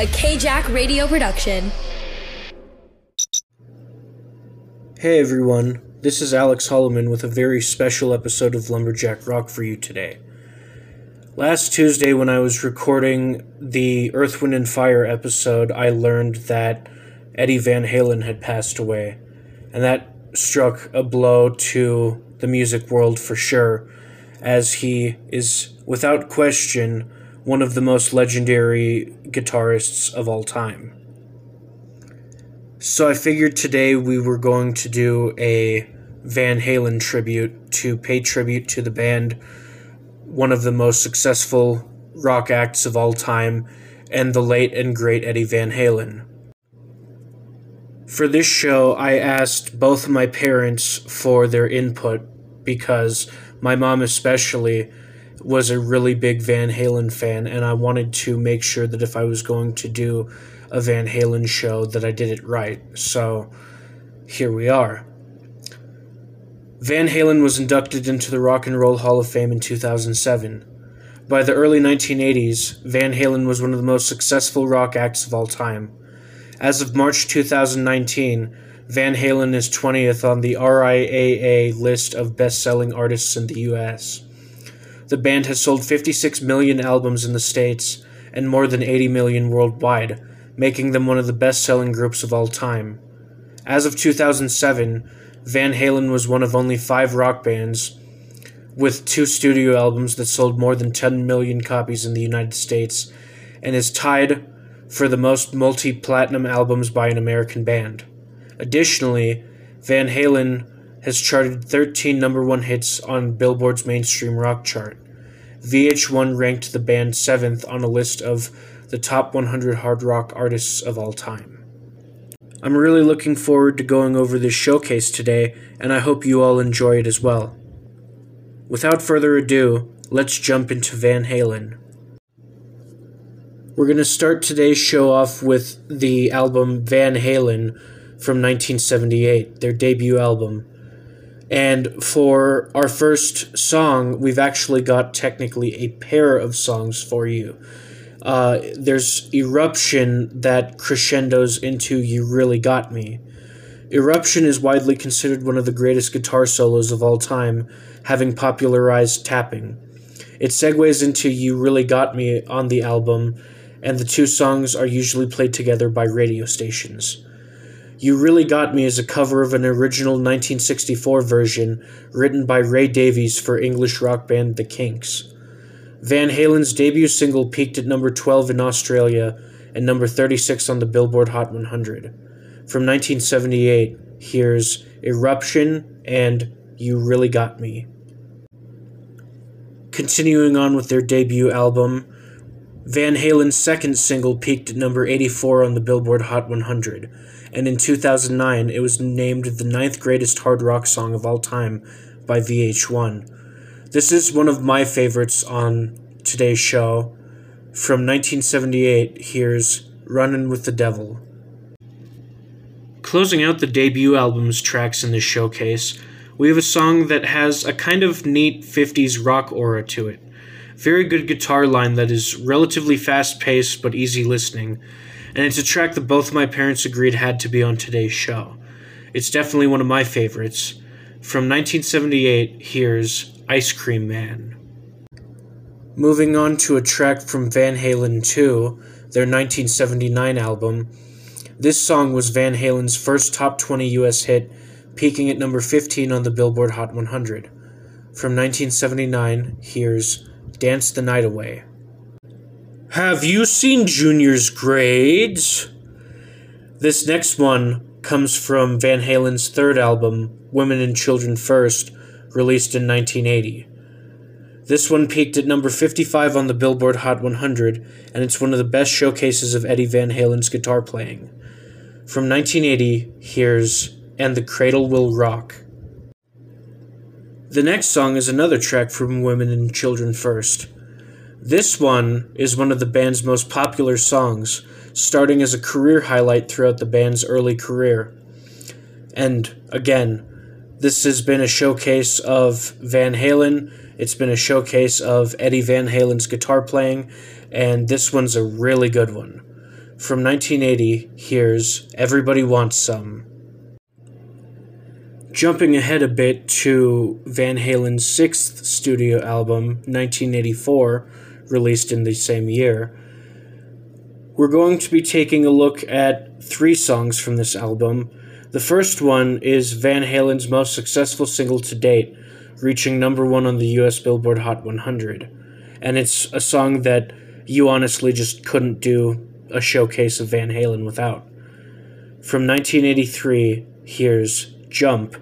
a KJack radio production. Hey everyone, this is Alex Holloman with a very special episode of Lumberjack Rock for you today. Last Tuesday, when I was recording the Earth, Wind, and Fire episode, I learned that Eddie Van Halen had passed away, and that struck a blow to the music world for sure, as he is, without question, one of the most legendary guitarists of all time. So I figured today we were going to do a Van Halen tribute to pay tribute to the band, one of the most successful rock acts of all time, and the late and great Eddie Van Halen. For this show, I asked both of my parents for their input because my mom, especially, was a really big Van Halen fan, and I wanted to make sure that if I was going to do a Van Halen show that I did it right. So here we are. Van Halen was inducted into the Rock and Roll Hall of Fame in 2007. By the early 1980s, Van Halen was one of the most successful rock acts of all time. As of March 2019, Van Halen is 20th on the RIAA list of best selling artists in the US. The band has sold 56 million albums in the States and more than 80 million worldwide, making them one of the best selling groups of all time. As of 2007, Van Halen was one of only five rock bands with two studio albums that sold more than 10 million copies in the United States and is tied for the most multi platinum albums by an American band. Additionally, Van Halen has charted 13 number one hits on Billboard's mainstream rock chart. VH1 ranked the band seventh on a list of the top 100 hard rock artists of all time. I'm really looking forward to going over this showcase today, and I hope you all enjoy it as well. Without further ado, let's jump into Van Halen. We're going to start today's show off with the album Van Halen from 1978, their debut album. And for our first song, we've actually got technically a pair of songs for you. Uh, there's Eruption that crescendos into You Really Got Me. Eruption is widely considered one of the greatest guitar solos of all time, having popularized tapping. It segues into You Really Got Me on the album, and the two songs are usually played together by radio stations. You Really Got Me is a cover of an original 1964 version written by Ray Davies for English rock band The Kinks. Van Halen's debut single peaked at number 12 in Australia and number 36 on the Billboard Hot 100. From 1978, here's Eruption and You Really Got Me. Continuing on with their debut album, Van Halen's second single peaked at number 84 on the Billboard Hot 100, and in 2009 it was named the ninth greatest hard rock song of all time by VH1. This is one of my favorites on today's show. From 1978, here's Runnin' with the Devil. Closing out the debut album's tracks in this showcase, we have a song that has a kind of neat 50s rock aura to it. Very good guitar line that is relatively fast paced but easy listening, and it's a track that both my parents agreed had to be on today's show. It's definitely one of my favorites. From 1978, here's Ice Cream Man. Moving on to a track from Van Halen 2, their 1979 album. This song was Van Halen's first top 20 US hit, peaking at number 15 on the Billboard Hot 100. From 1979, here's Dance the Night Away. Have you seen Junior's grades? This next one comes from Van Halen's third album, Women and Children First, released in 1980. This one peaked at number 55 on the Billboard Hot 100, and it's one of the best showcases of Eddie Van Halen's guitar playing. From 1980, here's And the Cradle Will Rock. The next song is another track from Women and Children First. This one is one of the band's most popular songs, starting as a career highlight throughout the band's early career. And again, this has been a showcase of Van Halen. It's been a showcase of Eddie Van Halen's guitar playing, and this one's a really good one. From 1980, here's Everybody Wants Some. Jumping ahead a bit to Van Halen's sixth studio album, 1984, released in the same year, we're going to be taking a look at three songs from this album. The first one is Van Halen's most successful single to date, reaching number one on the US Billboard Hot 100. And it's a song that you honestly just couldn't do a showcase of Van Halen without. From 1983, here's Jump.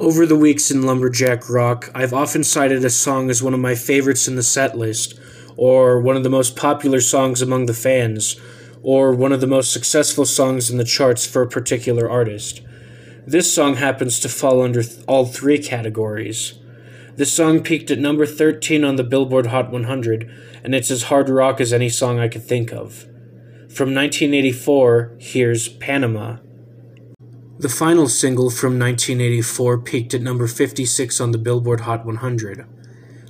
Over the weeks in Lumberjack Rock, I've often cited a song as one of my favorites in the set list, or one of the most popular songs among the fans, or one of the most successful songs in the charts for a particular artist. This song happens to fall under th- all three categories. This song peaked at number 13 on the Billboard Hot 100, and it's as hard rock as any song I could think of. From 1984, here's Panama. The final single from 1984 peaked at number 56 on the Billboard Hot 100.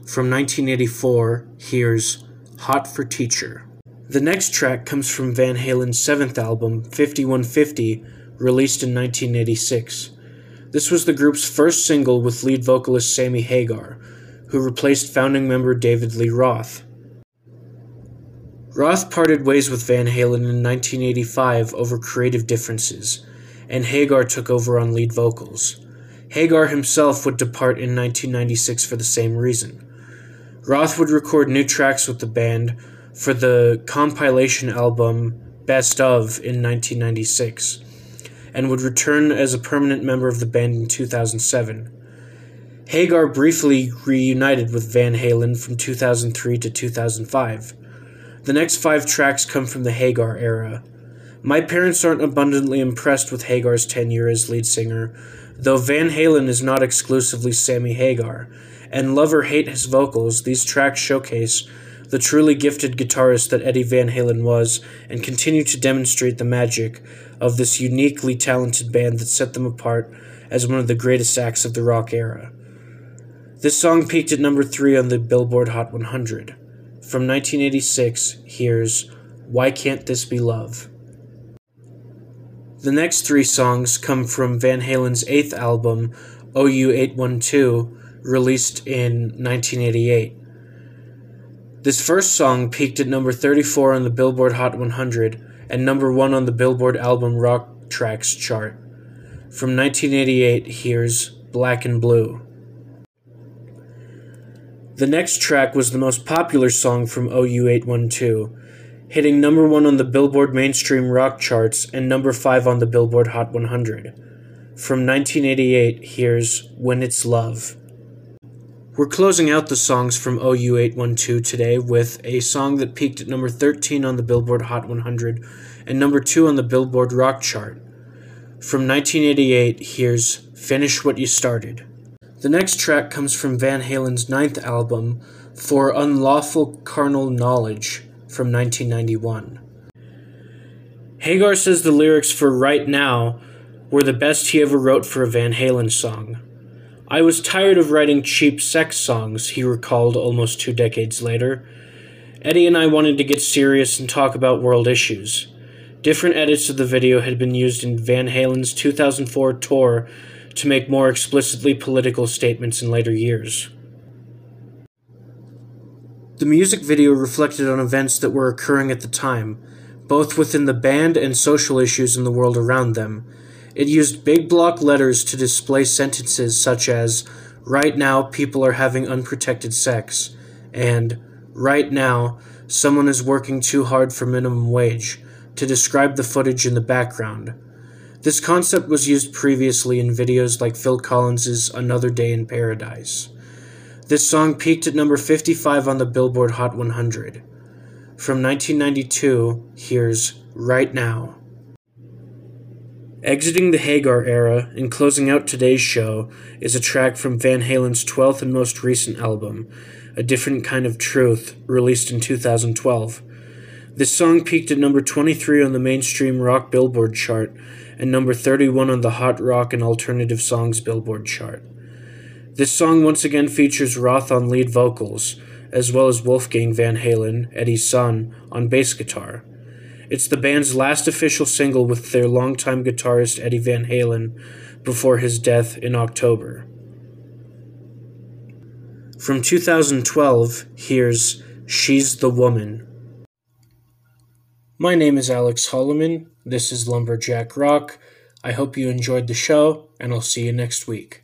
From 1984, here's Hot for Teacher. The next track comes from Van Halen's seventh album, 5150, released in 1986. This was the group's first single with lead vocalist Sammy Hagar, who replaced founding member David Lee Roth. Roth parted ways with Van Halen in 1985 over creative differences and Hagar took over on lead vocals. Hagar himself would depart in 1996 for the same reason. Roth would record new tracks with the band for the compilation album Best of in 1996 and would return as a permanent member of the band in 2007. Hagar briefly reunited with Van Halen from 2003 to 2005. The next five tracks come from the Hagar era. My parents aren't abundantly impressed with Hagar's tenure as lead singer, though Van Halen is not exclusively Sammy Hagar, and love or hate his vocals, these tracks showcase the truly gifted guitarist that Eddie Van Halen was and continue to demonstrate the magic of this uniquely talented band that set them apart as one of the greatest acts of the rock era. This song peaked at number 3 on the Billboard Hot 100. From 1986, here's Why Can't This Be Love? The next three songs come from Van Halen's eighth album, OU 812, released in 1988. This first song peaked at number 34 on the Billboard Hot 100 and number 1 on the Billboard Album Rock Tracks chart. From 1988, here's Black and Blue. The next track was the most popular song from OU 812 hitting number one on the Billboard mainstream rock charts and number five on the Billboard Hot 100. From 1988, here's When It's Love. We're closing out the songs from OU 812 today with a song that peaked at number 13 on the Billboard Hot 100 and number 2 on the Billboard Rock chart. From 1988, here's Finish What You Started. The next track comes from Van Halen's ninth album, For Unlawful Carnal Knowledge from 1991. Hagar says the lyrics for Right Now were the best he ever wrote for a Van Halen song. I was tired of writing cheap sex songs, he recalled almost two decades later. Eddie and I wanted to get serious and talk about world issues. Different edits of the video had been used in Van Halen's 2004 tour to make more explicitly political statements in later years. The music video reflected on events that were occurring at the time, both within the band and social issues in the world around them. It used big block letters to display sentences such as, Right now, people are having unprotected sex, and Right now, someone is working too hard for minimum wage, to describe the footage in the background. This concept was used previously in videos like Phil Collins's Another Day in Paradise. This song peaked at number 55 on the Billboard Hot 100. From 1992, here's Right Now. Exiting the Hagar era and closing out today's show is a track from Van Halen's 12th and most recent album, A Different Kind of Truth, released in 2012. This song peaked at number 23 on the mainstream rock Billboard chart and number 31 on the Hot Rock and Alternative Songs Billboard chart. This song once again features Roth on lead vocals, as well as Wolfgang Van Halen, Eddie's son, on bass guitar. It's the band's last official single with their longtime guitarist Eddie Van Halen before his death in October. From 2012, here's She's the Woman. My name is Alex Holloman. This is Lumberjack Rock. I hope you enjoyed the show, and I'll see you next week.